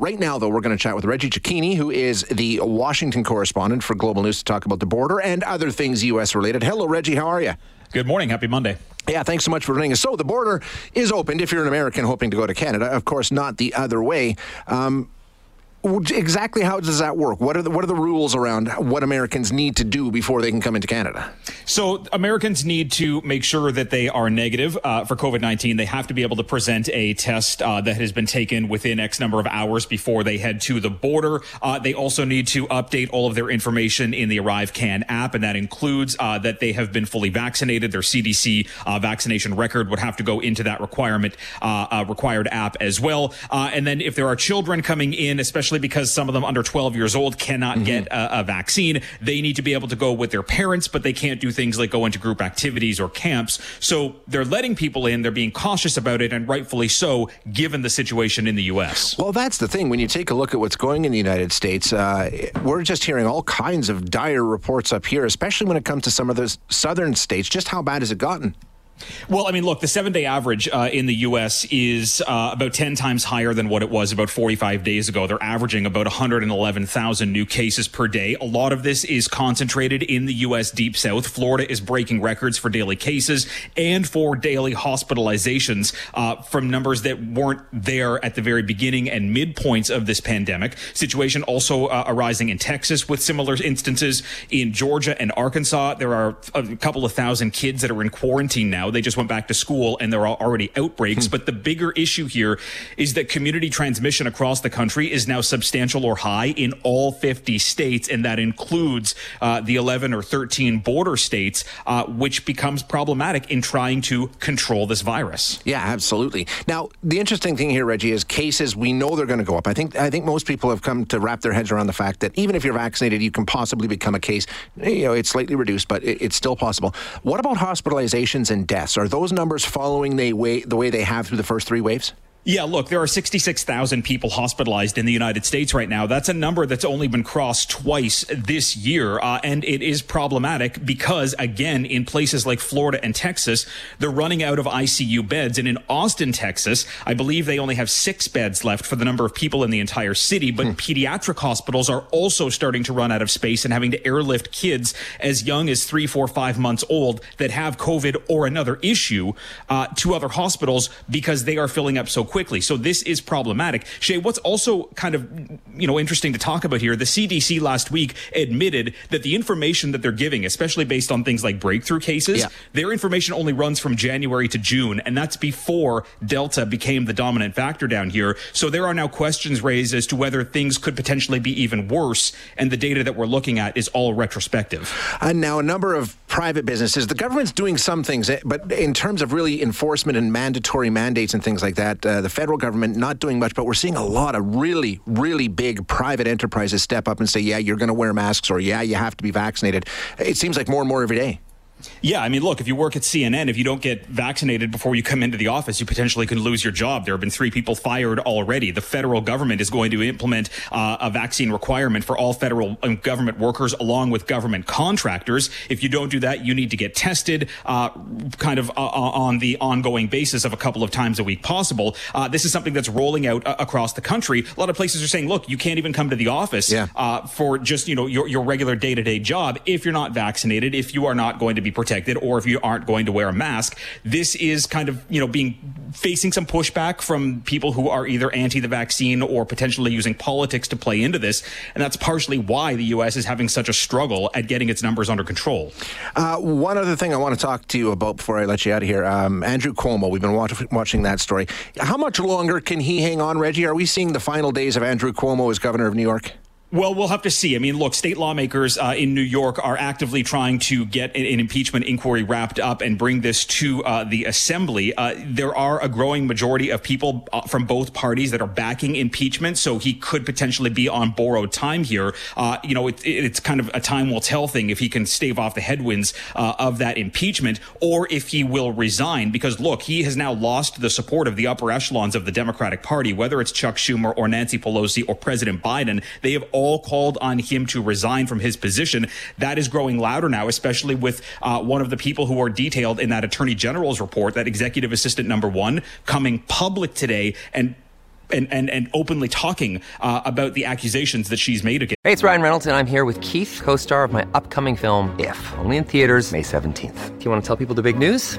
Right now, though, we're going to chat with Reggie Cecchini, who is the Washington correspondent for Global News to talk about the border and other things U.S. related. Hello, Reggie. How are you? Good morning. Happy Monday. Yeah, thanks so much for joining us. So, the border is opened if you're an American hoping to go to Canada. Of course, not the other way. Um, exactly how does that work? What are the what are the rules around what Americans need to do before they can come into Canada? So Americans need to make sure that they are negative uh, for COVID nineteen. They have to be able to present a test uh, that has been taken within X number of hours before they head to the border. Uh, they also need to update all of their information in the ArriveCAN app, and that includes uh, that they have been fully vaccinated. Their CDC uh, vaccination record would have to go into that requirement uh, required app as well. and then if there are children coming in, especially especially because some of them under 12 years old cannot mm-hmm. get a, a, vaccine. They need to be able to go with their parents, but they can't do things like go into group activities or camps. So they're letting people in. They're being cautious about it, and rightfully so, given the situation in the U.S. Well, that's the thing. When you take a look at what's going in the United States, uh, we're just hearing all kinds of dire reports up here, especially when it comes to some of those southern states. Just how bad has it gotten? Well, I mean, look, the seven day average uh, in the U.S. is uh, about 10 times higher than what it was about 45 days ago. They're averaging about 111,000 new cases per day. A lot of this is concentrated in the U.S. deep south. Florida is breaking records for daily cases and for daily hospitalizations uh, from numbers that weren't there at the very beginning and midpoints of this pandemic. Situation also uh, arising in Texas with similar instances. In Georgia and Arkansas, there are a couple of thousand kids that are in quarantine now now. They just went back to school and there are already outbreaks. Hmm. But the bigger issue here is that community transmission across the country is now substantial or high in all 50 states. And that includes uh, the 11 or 13 border states, uh, which becomes problematic in trying to control this virus. Yeah, absolutely. Now, the interesting thing here, Reggie, is cases we know they're going to go up. I think I think most people have come to wrap their heads around the fact that even if you're vaccinated, you can possibly become a case. You know, it's slightly reduced, but it, it's still possible. What about hospitalizations and deaths? Are those numbers following the way, the way they have through the first three waves? Yeah, look, there are 66,000 people hospitalized in the United States right now. That's a number that's only been crossed twice this year. Uh, and it is problematic because, again, in places like Florida and Texas, they're running out of ICU beds. And in Austin, Texas, I believe they only have six beds left for the number of people in the entire city. But hmm. pediatric hospitals are also starting to run out of space and having to airlift kids as young as three, four, five months old that have COVID or another issue uh, to other hospitals because they are filling up so quickly quickly. So this is problematic. Shay, what's also kind of, you know, interesting to talk about here, the CDC last week admitted that the information that they're giving, especially based on things like breakthrough cases, yeah. their information only runs from January to June. And that's before Delta became the dominant factor down here. So there are now questions raised as to whether things could potentially be even worse. And the data that we're looking at is all retrospective. And now a number of private businesses, the government's doing some things, eh, but in terms of really enforcement and mandatory mandates and things like that, uh, the federal government not doing much, but we're seeing a lot of really, really big private enterprises step up and say, yeah, you're going to wear masks or yeah, you have to be vaccinated. It seems like more and more every day. Yeah, I mean, look, if you work at CNN, if you don't get vaccinated before you come into the office, you potentially can lose your job. There have been three people fired already. The federal government is going to implement uh, a vaccine requirement for all federal um, government workers along with government contractors. If you don't do that, you need to get tested uh, kind of uh, on the ongoing basis of a couple of times a week possible. Uh, this is something that's rolling out uh, across the country. A lot of places are saying, look, you can't even come to the office yeah. Uh, for just, you know, your, your regular day to day job if you're not vaccinated, if you are not going to be protected or if you aren't going to wear a mask. This is kind of, you know, being facing some pushback from people who are either anti the vaccine or potentially using politics to play into this. And that's partially why the U.S. is having such a struggle at getting its numbers under control. Uh, one other thing I want to talk to you about before I let you out of here um, Andrew Cuomo, we've been watch- watching that story. How much longer can he hang on, Reggie? Are we seeing the final days of Andrew Cuomo as governor of New York? Well, we'll have to see. I mean, look, state lawmakers uh, in New York are actively trying to get an, an impeachment inquiry wrapped up and bring this to uh, the assembly. Uh, there are a growing majority of people uh, from both parties that are backing impeachment, so he could potentially be on borrowed time here. Uh, you know, it, it's kind of a time will tell thing if he can stave off the headwinds uh, of that impeachment or if he will resign. Because look, he has now lost the support of the upper echelons of the Democratic Party, whether it's Chuck Schumer or Nancy Pelosi or President Biden. They have all all called on him to resign from his position. That is growing louder now, especially with uh, one of the people who are detailed in that attorney general's report, that executive assistant number one, coming public today and and, and, and openly talking uh, about the accusations that she's made against. Hey, it's Ryan Reynolds, and I'm here with Keith, co star of my upcoming film, If, only in theaters, May 17th. Do you want to tell people the big news?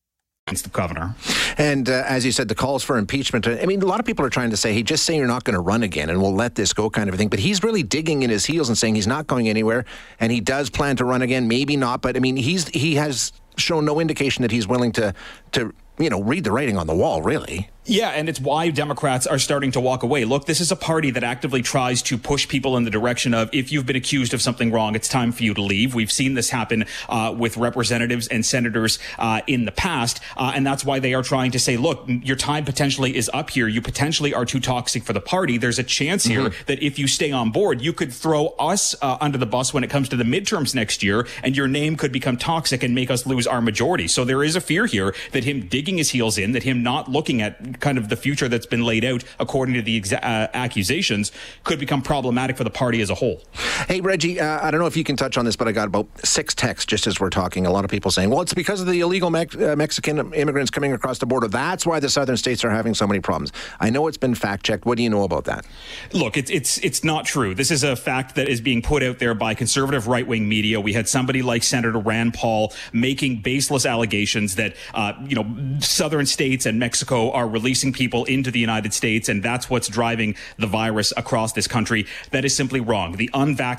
against the governor. And uh, as you said, the calls for impeachment. I mean, a lot of people are trying to say, hey, just say you're not going to run again and we'll let this go kind of a thing. But he's really digging in his heels and saying he's not going anywhere and he does plan to run again. Maybe not. But I mean, he's he has shown no indication that he's willing to, to you know, read the writing on the wall, really. Yeah, and it's why Democrats are starting to walk away. Look, this is a party that actively tries to push people in the direction of if you've been accused of something wrong, it's time for you to leave. We've seen this happen uh, with representatives and senators uh, in the past, uh, and that's why they are trying to say, look, your time potentially is up here. You potentially are too toxic for the party. There's a chance here mm-hmm. that if you stay on board, you could throw us uh, under the bus when it comes to the midterms next year, and your name could become toxic and make us lose our majority. So there is a fear here that him digging his heels in, that him not looking at kind of the future that's been laid out according to the exa- uh, accusations could become problematic for the party as a whole. Hey, Reggie, uh, I don't know if you can touch on this, but I got about six texts just as we're talking. A lot of people saying, well, it's because of the illegal Me- uh, Mexican immigrants coming across the border. That's why the southern states are having so many problems. I know it's been fact checked. What do you know about that? Look, it's, it's, it's not true. This is a fact that is being put out there by conservative right wing media. We had somebody like Senator Rand Paul making baseless allegations that, uh, you know, southern states and Mexico are releasing people into the United States, and that's what's driving the virus across this country. That is simply wrong. The unvaccinated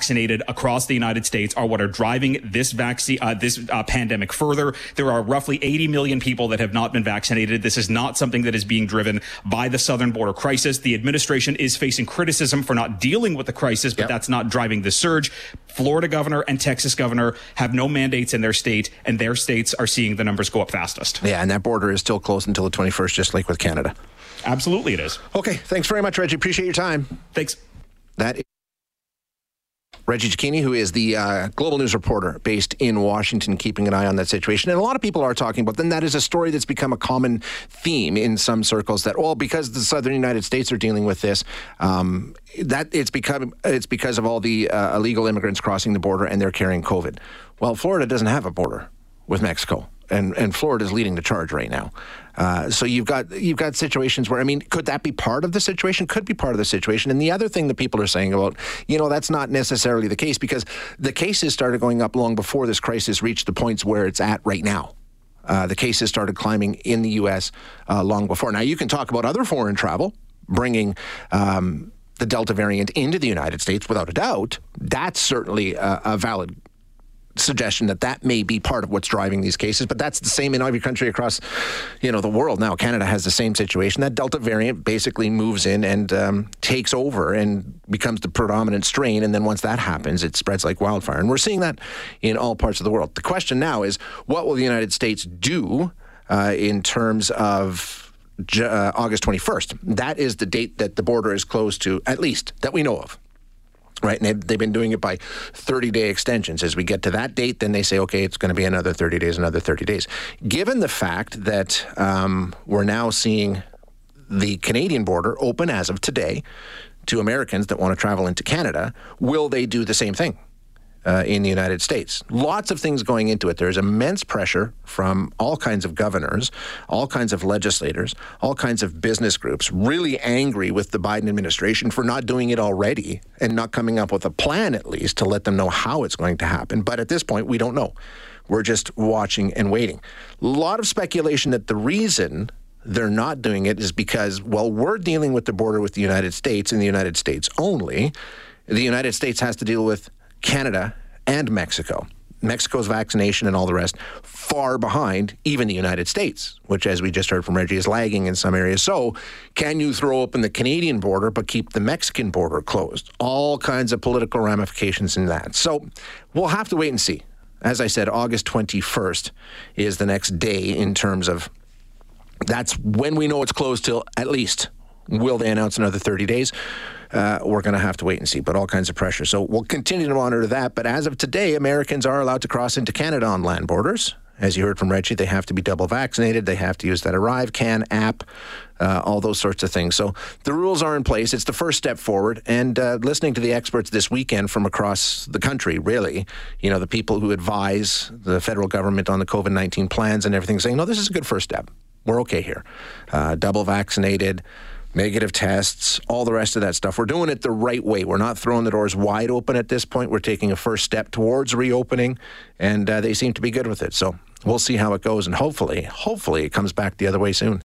across the United States are what are driving this vaccine, uh, this uh, pandemic further. There are roughly 80 million people that have not been vaccinated. This is not something that is being driven by the southern border crisis. The administration is facing criticism for not dealing with the crisis, but yep. that's not driving the surge. Florida governor and Texas governor have no mandates in their state, and their states are seeing the numbers go up fastest. Yeah, and that border is still closed until the 21st, just like with Canada. Absolutely, it is. Okay, thanks very much, Reggie. Appreciate your time. Thanks. That is Reggie Cecchini, who is the uh, global news reporter based in Washington, keeping an eye on that situation. And a lot of people are talking about, then that is a story that's become a common theme in some circles that, well, because the southern United States are dealing with this, um, that it's become it's because of all the uh, illegal immigrants crossing the border and they're carrying COVID. Well, Florida doesn't have a border with Mexico and and Florida is leading the charge right now. Uh, so you've got you've got situations where I mean, could that be part of the situation? Could be part of the situation. And the other thing that people are saying about, you know, that's not necessarily the case because the cases started going up long before this crisis reached the points where it's at right now. Uh, the cases started climbing in the U.S. Uh, long before. Now you can talk about other foreign travel bringing. Um, the Delta variant into the United States, without a doubt, that's certainly a, a valid suggestion that that may be part of what's driving these cases, but that's the same in every country across, you know, the world now. Canada has the same situation. That Delta variant basically moves in and um, takes over and becomes the predominant strain, and then once that happens, it spreads like wildfire. And we're seeing that in all parts of the world. The question now is, what will the United States do uh, in terms of uh, August 21st? That is the date that the border is closed to, at least that we know of right? And they've, been doing it by 30 day extensions. As we get to that date, then they say, okay, it's going to be another 30 days, another 30 days. Given the fact that um, we're now seeing the Canadian border open as of today to Americans that want to travel into Canada, will they do the same thing? Uh, in the United States. Lots of things going into it. There's immense pressure from all kinds of governors, all kinds of legislators, all kinds of business groups, really angry with the Biden administration for not doing it already and not coming up with a plan, at least, to let them know how it's going to happen. But at this point, we don't know. We're just watching and waiting. A lot of speculation that the reason they're not doing it is because, well, we're dealing with the border with the United States and the United States only. The United States has to deal with Canada and Mexico. Mexico's vaccination and all the rest far behind even the United States, which, as we just heard from Reggie, is lagging in some areas. So, can you throw open the Canadian border but keep the Mexican border closed? All kinds of political ramifications in that. So, we'll have to wait and see. As I said, August 21st is the next day in terms of that's when we know it's closed till at least. Will they announce another 30 days? Uh, we're going to have to wait and see, but all kinds of pressure. So we'll continue to monitor that. But as of today, Americans are allowed to cross into Canada on land borders. As you heard from Reggie, they have to be double vaccinated. They have to use that ArriveCAN app, uh, all those sorts of things. So the rules are in place. It's the first step forward. And uh, listening to the experts this weekend from across the country, really, you know, the people who advise the federal government on the COVID 19 plans and everything, saying, no, this is a good first step. We're okay here. Uh, double vaccinated negative tests, all the rest of that stuff. We're doing it the right way. We're not throwing the doors wide open at this point. We're taking a first step towards reopening, and uh, they seem to be good with it. So we'll see how it goes, and hopefully, hopefully, it comes back the other way soon.